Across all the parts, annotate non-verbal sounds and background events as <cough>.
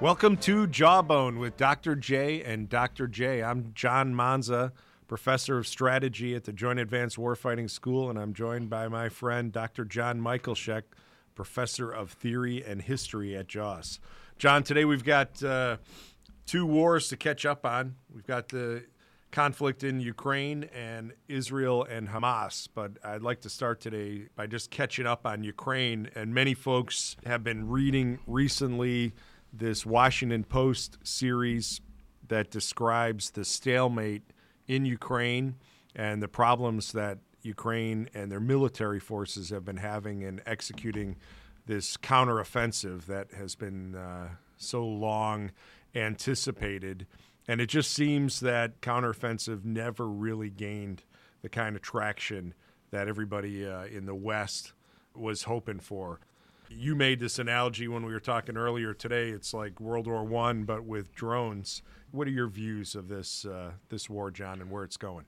Welcome to Jawbone with Dr. J and Dr. J. I'm John Manza, professor of strategy at the Joint Advanced Warfighting School, and I'm joined by my friend Dr. John Mikolashek, professor of theory and history at JAWS. John, today we've got uh, two wars to catch up on. We've got the conflict in Ukraine and Israel and Hamas. But I'd like to start today by just catching up on Ukraine. And many folks have been reading recently this Washington Post series that describes the stalemate in Ukraine and the problems that Ukraine and their military forces have been having in executing this counteroffensive that has been uh, so long anticipated. And it just seems that counteroffensive never really gained the kind of traction that everybody uh, in the West was hoping for. You made this analogy when we were talking earlier today. It's like World War One, but with drones. What are your views of this uh, this war, John, and where it's going?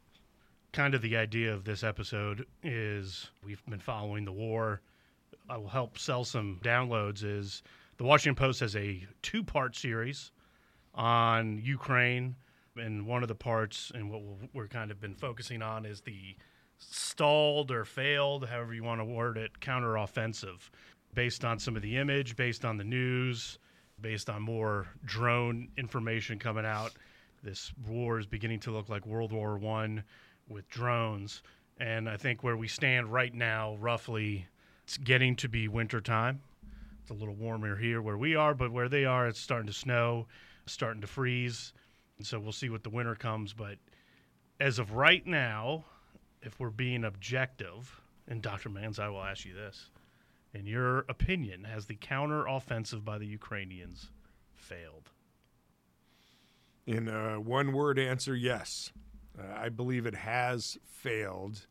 Kind of the idea of this episode is we've been following the war. I will help sell some downloads. Is the Washington Post has a two part series on Ukraine, and one of the parts and what we're kind of been focusing on is the stalled or failed, however you want to word it, counteroffensive based on some of the image, based on the news, based on more drone information coming out. This war is beginning to look like World War One with drones. And I think where we stand right now, roughly, it's getting to be wintertime. It's a little warmer here where we are, but where they are, it's starting to snow, starting to freeze. And so we'll see what the winter comes. But as of right now, if we're being objective, and Dr. Mans, I will ask you this in your opinion, has the counter offensive by the Ukrainians failed? In a one word answer, yes. Uh, I believe it has failed.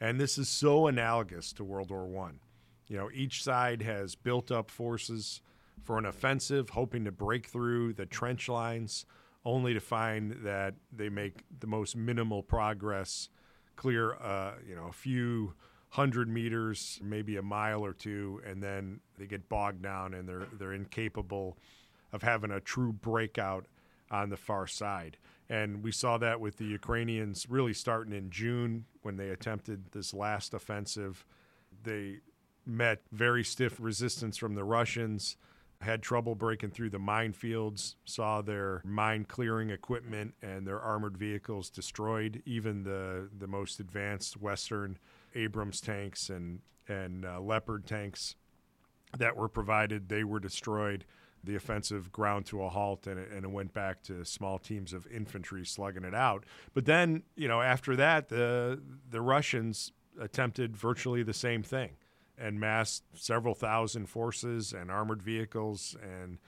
And this is so analogous to World War One. You know, each side has built up forces for an offensive, hoping to break through the trench lines, only to find that they make the most minimal progress, clear, uh, you know, a few 100 meters, maybe a mile or two, and then they get bogged down and they're, they're incapable of having a true breakout on the far side. And we saw that with the Ukrainians really starting in June when they attempted this last offensive. They met very stiff resistance from the Russians, had trouble breaking through the minefields, saw their mine clearing equipment and their armored vehicles destroyed, even the, the most advanced Western Abrams tanks and and uh, Leopard tanks that were provided. They were destroyed. The offensive ground to a halt, and it, and it went back to small teams of infantry slugging it out. But then, you know, after that, the the Russians attempted virtually the same thing and massed several thousand forces and armored vehicles and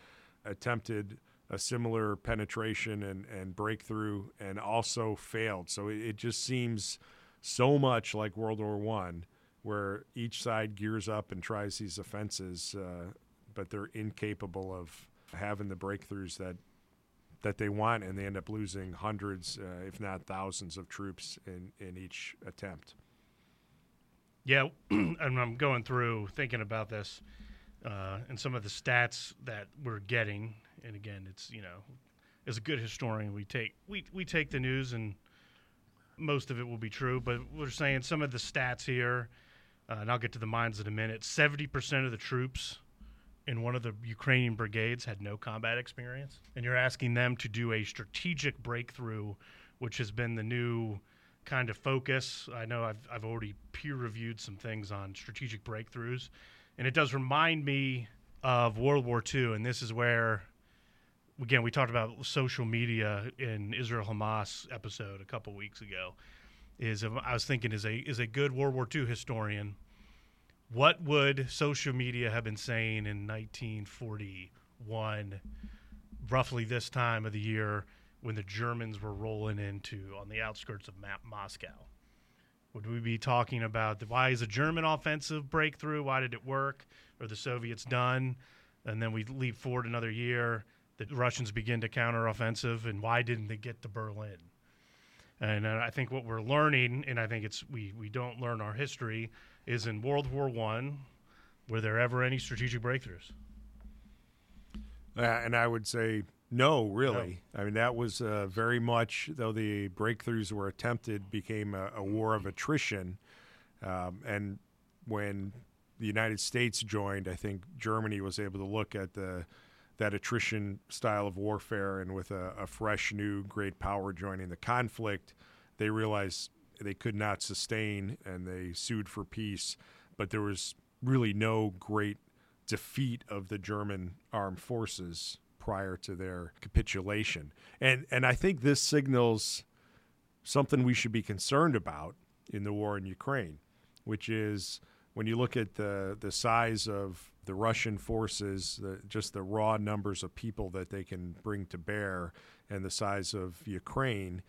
attempted a similar penetration and, and breakthrough and also failed. So it, it just seems so much like World War One, where each side gears up and tries these offenses, uh, but they're incapable of having the breakthroughs that that they want, and they end up losing hundreds, uh, if not thousands, of troops in in each attempt. Yeah, <clears throat> and I'm going through thinking about this uh, and some of the stats that we're getting, and again, it's you know, as a good historian, we take we we take the news and most of it will be true, but we're saying some of the stats here, uh, and I'll get to the mines in a minute. Seventy percent of the troops in one of the Ukrainian brigades had no combat experience, and you're asking them to do a strategic breakthrough, which has been the new kind of focus. I know I've I've already peer reviewed some things on strategic breakthroughs, and it does remind me of World War II, and this is where again, we talked about social media in Israel Hamas episode a couple weeks ago. Is I was thinking is a is a good World War II historian. What would social media have been saying in 1941, roughly this time of the year when the Germans were rolling into on the outskirts of Moscow? Would we be talking about the, why is a German offensive breakthrough? Why did it work? Or the Soviets done? And then we leap forward another year the Russians begin to counteroffensive, and why didn't they get to Berlin? And uh, I think what we're learning, and I think it's we we don't learn our history, is in World War One, were there ever any strategic breakthroughs? Uh, and I would say no, really. I mean, that was uh, very much, though the breakthroughs were attempted, became a, a war of attrition. Um, and when the United States joined, I think Germany was able to look at the that attrition style of warfare, and with a, a fresh new great power joining the conflict, they realized they could not sustain, and they sued for peace. But there was really no great defeat of the German armed forces prior to their capitulation. And and I think this signals something we should be concerned about in the war in Ukraine, which is when you look at the the size of the Russian forces, the, just the raw numbers of people that they can bring to bear, and the size of Ukraine.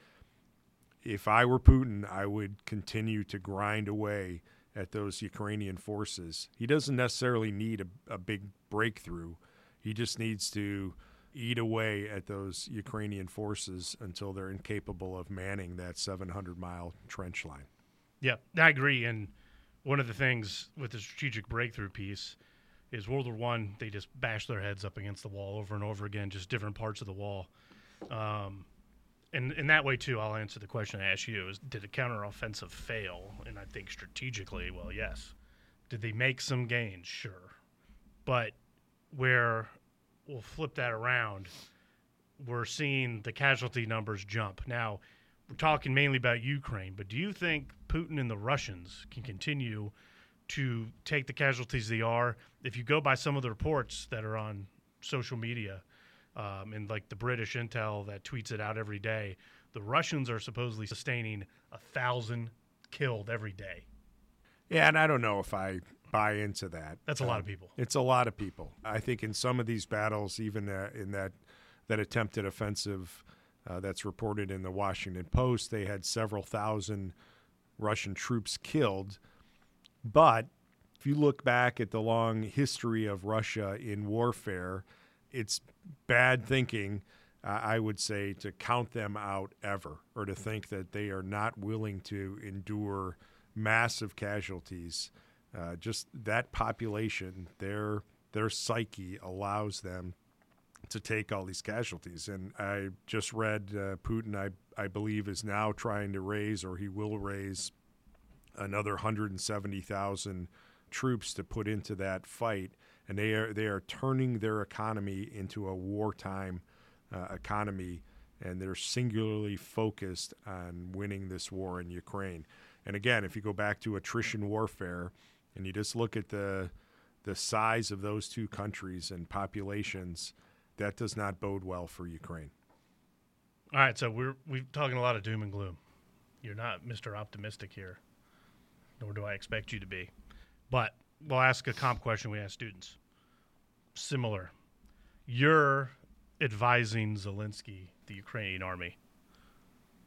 If I were Putin, I would continue to grind away at those Ukrainian forces. He doesn't necessarily need a, a big breakthrough. He just needs to eat away at those Ukrainian forces until they're incapable of manning that 700 mile trench line. Yeah, I agree. And one of the things with the strategic breakthrough piece is World War One. They just bash their heads up against the wall over and over again, just different parts of the wall. Um, and in that way too, I'll answer the question I asked you: Is did a counteroffensive fail? And I think strategically, well, yes. Did they make some gains? Sure, but where we'll flip that around, we're seeing the casualty numbers jump. Now, we're talking mainly about Ukraine, but do you think Putin and the Russians can continue to take the casualties they are? If you go by some of the reports that are on social media, um, and like the British intel that tweets it out every day, the Russians are supposedly sustaining a thousand killed every day. Yeah, and I don't know if I buy into that. That's a lot of um, people. It's a lot of people. I think in some of these battles, even uh, in that that attempted offensive uh, that's reported in the Washington Post, they had several thousand Russian troops killed. But if you look back at the long history of Russia in warfare, it's bad thinking. Uh, I would say to count them out ever, or to think that they are not willing to endure massive casualties uh, just that population, their their psyche allows them to take all these casualties. And I just read uh, Putin, I, I believe, is now trying to raise, or he will raise, another 170,000 troops to put into that fight. And they are, they are turning their economy into a wartime uh, economy, and they're singularly focused on winning this war in Ukraine. And again, if you go back to attrition warfare, and you just look at the the size of those two countries and populations, that does not bode well for Ukraine. All right, so we're we're talking a lot of doom and gloom. You're not Mr. Optimistic here, nor do I expect you to be. But we'll ask a comp question we ask students. Similar. You're advising Zelensky, the Ukrainian army.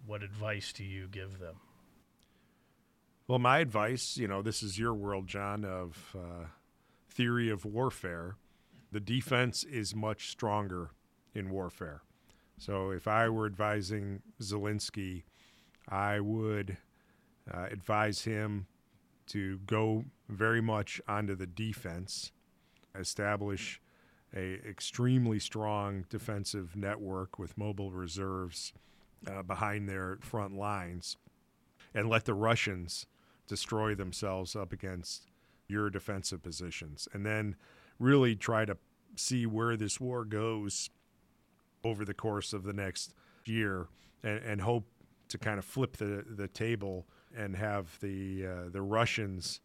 What advice do you give them? Well, my advice, you know, this is your world, John, of uh, theory of warfare. The defense is much stronger in warfare. So if I were advising Zelensky, I would uh, advise him to go very much onto the defense, establish a extremely strong defensive network with mobile reserves uh, behind their front lines, and let the Russians destroy themselves up against your defensive positions and then really try to see where this war goes over the course of the next year and, and hope to kind of flip the, the table and have the uh, the Russians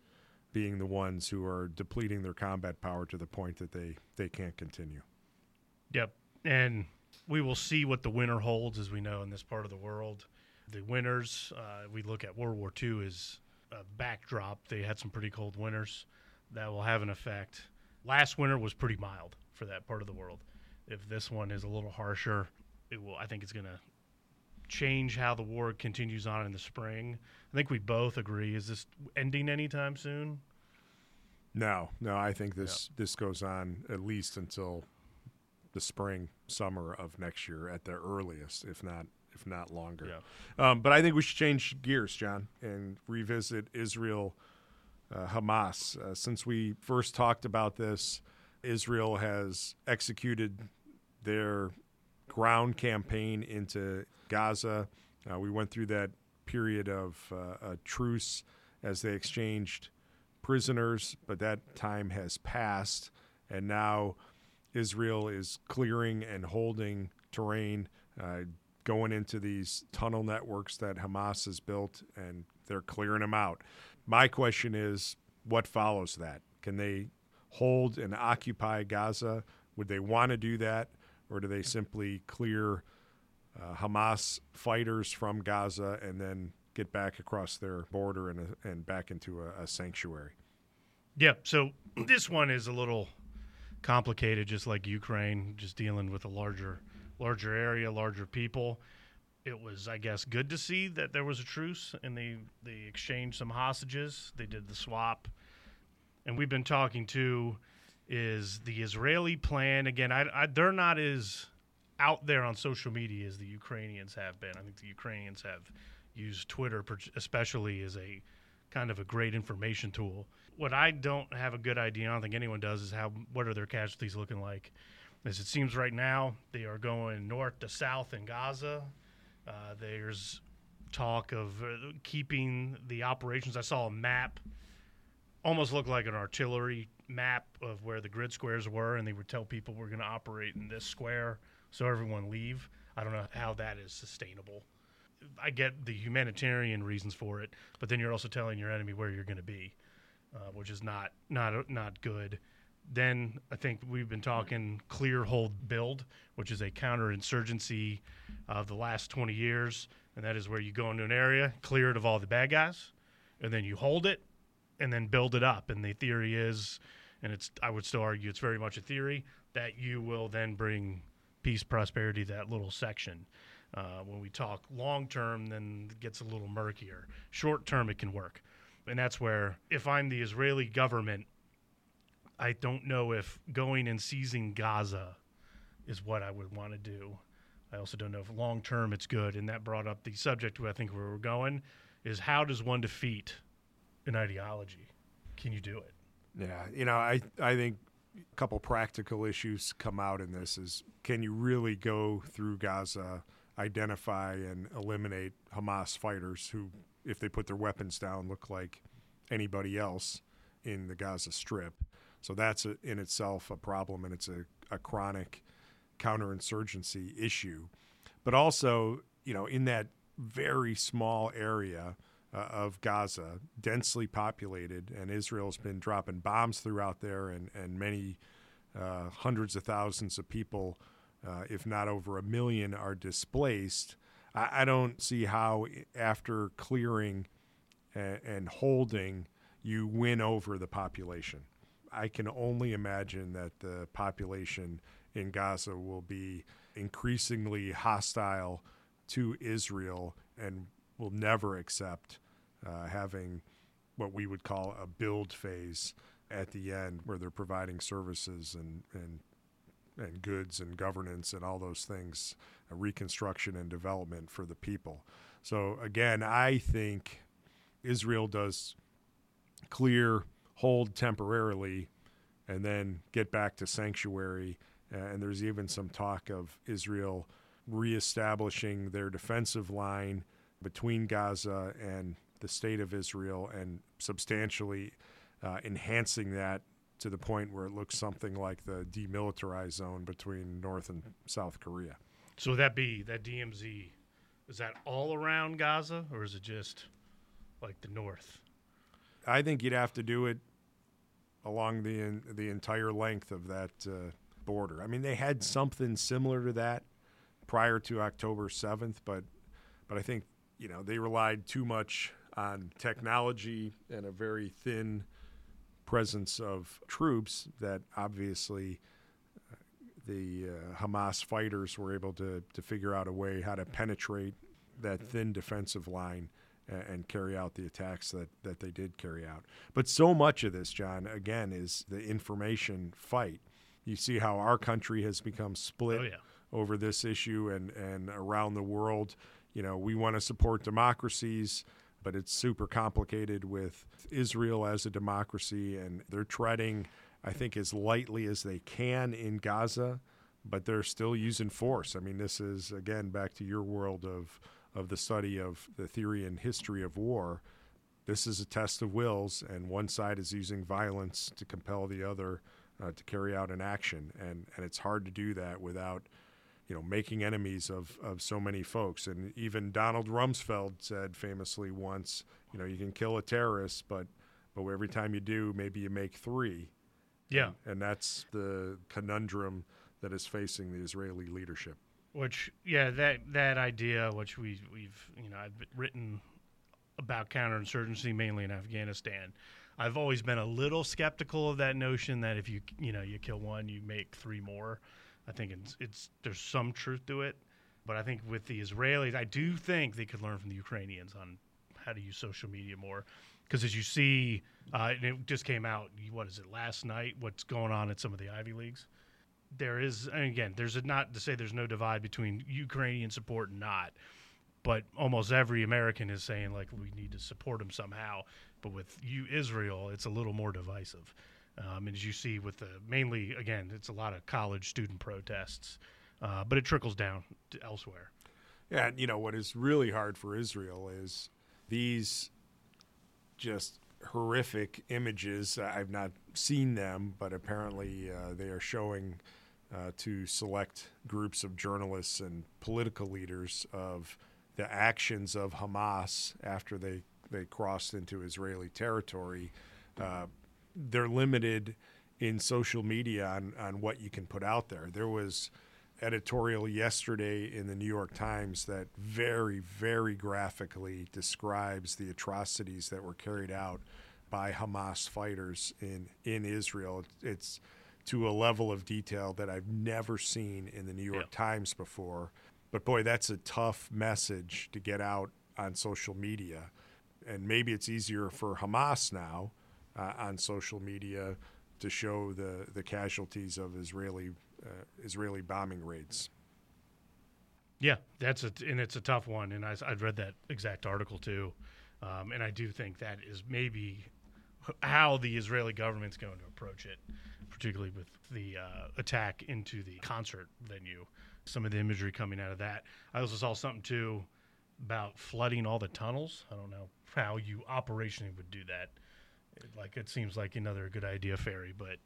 being the ones who are depleting their combat power to the point that they, they can't continue. Yep. And we will see what the winter holds, as we know, in this part of the world. The winners, uh, we look at World War II as a backdrop, they had some pretty cold winters that will have an effect. Last winter was pretty mild for that part of the world. If this one is a little harsher, it will. I think it's going to change how the war continues on in the spring. I think we both agree. Is this ending anytime soon? No, no. I think this yep. this goes on at least until the spring, summer of next year at the earliest, if not if not longer. Yeah. Um, but I think we should change gears, John, and revisit Israel uh, Hamas. Uh, since we first talked about this, Israel has executed their ground campaign into Gaza. Uh, we went through that period of uh, a truce as they exchanged prisoners, but that time has passed, and now Israel is clearing and holding terrain, uh, going into these tunnel networks that Hamas has built, and they're clearing them out. My question is, what follows that? Can they hold and occupy Gaza? Would they want to do that, or do they simply clear uh, Hamas fighters from Gaza and then get back across their border and, uh, and back into a, a sanctuary? Yeah, so this one is a little complicated, just like Ukraine, just dealing with a larger, larger area, larger people. It was, I guess, good to see that there was a truce and they they exchanged some hostages. They did the swap, and we've been talking to is the Israeli plan again. I, I, they're not as out there on social media as the Ukrainians have been. I think the Ukrainians have used Twitter, especially as a kind of a great information tool what I don't have a good idea, I don't think anyone does, is how what are their casualties looking like? As it seems right now, they are going north to south in Gaza. Uh, there's talk of uh, keeping the operations. I saw a map, almost looked like an artillery map of where the grid squares were, and they would tell people we're going to operate in this square, so everyone leave. I don't know how that is sustainable. I get the humanitarian reasons for it, but then you're also telling your enemy where you're going to be uh, which is not not not good. Then I think we've been talking clear hold build, which is a counterinsurgency of the last 20 years, and that is where you go into an area, clear it of all the bad guys, and then you hold it, and then build it up. And the theory is, and it's I would still argue it's very much a theory that you will then bring peace, prosperity that little section. Uh, when we talk long term, then it gets a little murkier. Short term, it can work and that's where if I'm the Israeli government, I don't know if going and seizing Gaza is what I would want to do. I also don't know if long term it's good, and that brought up the subject where I think where we're going is how does one defeat an ideology? Can you do it? Yeah, you know, I I think a couple practical issues come out in this is can you really go through Gaza, identify and eliminate Hamas fighters who if they put their weapons down, look like anybody else in the Gaza Strip. So that's a, in itself a problem, and it's a, a chronic counterinsurgency issue. But also, you know, in that very small area uh, of Gaza, densely populated, and Israel's been dropping bombs throughout there, and, and many uh, hundreds of thousands of people, uh, if not over a million, are displaced. I, I don't see how after clearing and, and holding, you win over the population. I can only imagine that the population in Gaza will be increasingly hostile to Israel and will never accept uh, having what we would call a build phase at the end where they're providing services and, and and goods and governance and all those things, reconstruction and development for the people. So again, I think Israel does clear, hold temporarily, and then get back to sanctuary. And there's even some talk of Israel reestablishing their defensive line between Gaza and the state of Israel and substantially uh, enhancing that to the point where it looks something like the demilitarized zone between North and South Korea. So would that be that DMZ? Is that all around Gaza, or is it just like the north? I think you'd have to do it along the the entire length of that uh, border. I mean, they had something similar to that prior to October seventh, but but I think you know they relied too much on technology and a very thin presence of troops that obviously uh, the uh, Hamas fighters were able to, to figure out a way how to penetrate that thin defensive line and, and carry out the attacks that, that they did carry out. But so much of this, John, again, is the information fight. You see how our country has become split oh, yeah. over this issue and, and around the world. You know, we want to support democracies but it's super complicated with Israel as a democracy, and they're treading, I think, as lightly as they can in Gaza. but they're still using force. I mean, this is again back to your world of of the study of the theory and history of war. This is a test of wills, and one side is using violence to compel the other uh, to carry out an action, and and it's hard to do that without you know making enemies of of so many folks. And even Donald Rumsfeld said famously once, you know, you can kill a terrorist, but but every time you do, maybe you make three. Yeah. And, and that's the conundrum that is facing the Israeli leadership. Which, yeah, that that idea, which we we've you know I've written about counterinsurgency mainly in Afghanistan. I've always been a little skeptical of that notion that if you you know you kill one, you make three more. I think it's, it's there's some truth to it, but I think with the Israelis, I do think they could learn from the Ukrainians on how to use social media more. Because as you see, uh, it just came out. What is it last night? What's going on at some of the Ivy leagues? There is, and again, there's a, not to say there's no divide between Ukrainian support and not, but almost every American is saying like we need to support them somehow. But with you Israel, it's a little more divisive. Um, and as you see with the mainly again, it's a lot of college student protests, uh, but it trickles down to elsewhere. Yeah, and you know what is really hard for Israel is these just horrific images. I've not seen them, but apparently uh, they are showing uh, to select groups of journalists and political leaders of the actions of Hamas after they, they crossed into Israeli territory. Uh, they're limited in social media on, on what you can put out there. There was editorial yesterday in the New York Times that very, very graphically describes the atrocities that were carried out by Hamas fighters in, in Israel. It's to a level of detail that I've never seen in the New York yeah. Times before. But boy, that's a tough message to get out on social media. And maybe it's easier for Hamas now uh, on social media to show the, the casualties of Israeli uh, Israeli bombing raids. Yeah, that's a and it's a tough one, and I, I've read that exact article too, um, and I do think that is maybe how the Israeli government's going to approach it, particularly with the uh, attack into the concert venue. Some of the imagery coming out of that. I also saw something too about flooding all the tunnels. I don't know how you operationally would do that. Like it seems like another good idea, Ferry, but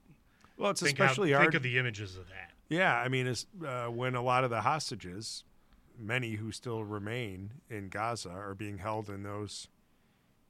well, it's think especially how, hard. Think of the images of that. Yeah, I mean, it's, uh, when a lot of the hostages, many who still remain in Gaza, are being held in those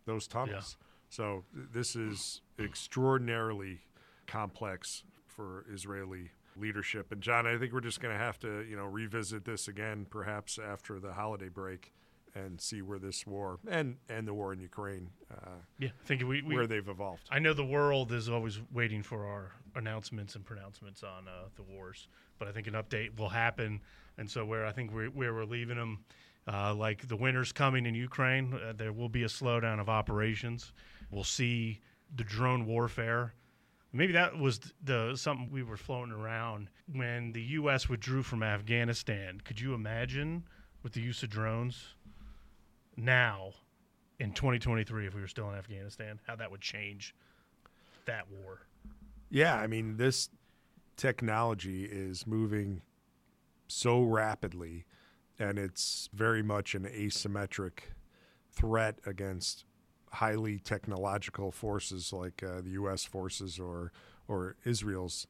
those tunnels. Yeah. So this is extraordinarily complex for Israeli leadership. And John, I think we're just going to have to, you know, revisit this again, perhaps after the holiday break, and see where this war and and the war in Ukraine, uh, yeah, I think we, we, where they've evolved. I know the world is always waiting for our announcements and pronouncements on uh, the wars, but I think an update will happen. And so where I think we're, where we're leaving them, uh, like the winter's coming in Ukraine, uh, there will be a slowdown of operations. We'll see the drone warfare. Maybe that was the something we were floating around when the U.S. withdrew from Afghanistan. Could you imagine with the use of drones? Now in 2023 if we were still in Afghanistan, how that would change that war. Yeah, I mean, this technology is moving so rapidly and it's very much an asymmetric threat against highly technological forces like uh, the U.S. forces or or Israel's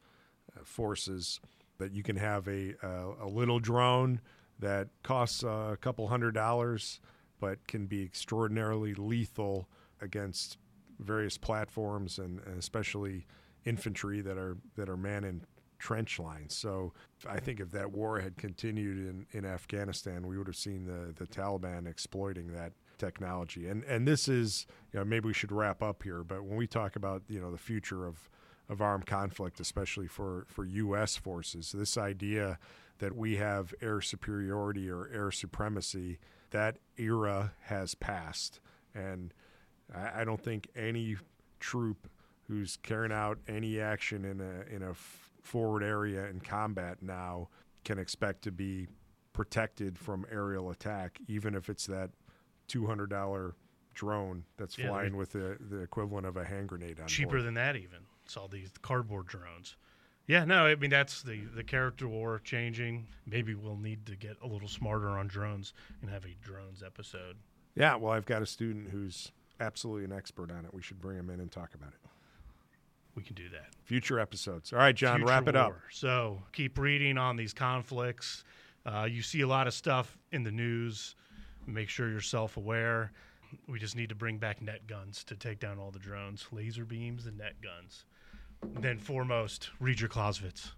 uh, forces. That you can have a a little drone that costs a couple hundred dollars but can be extraordinarily lethal against various platforms and, and especially infantry that are that are manning trench lines. So I think if that war had continued in, in Afghanistan, we would have seen the, the Taliban exploiting that technology. And and this is you know maybe we should wrap up here, but when we talk about you know the future of of armed conflict, especially for for U.S. forces, this idea that we have air superiority or air supremacy that era has passed. And I, I don't think any troop who's carrying out any action in a in a f- forward area in combat now can expect to be protected from aerial attack, even if it's that two hundred dollar drone that's yeah, flying with the, the equivalent of a hand grenade on it. cheaper board. than that even. It's all these cardboard drones. Yeah, no, I mean that's the the character war changing. Maybe we'll need to get a little smarter on drones and have a drones episode. Yeah, well, I've got a student who's absolutely an expert on it. We should bring him in and talk about it. We can do that. Future episodes. All right, John, Future wrap it up. So keep reading on these conflicts. Uh, you see a lot of stuff in the news. Make sure you're self aware. We just need to bring back net guns to take down all the drones, laser beams and net guns. Then foremost, read your Clausewitz.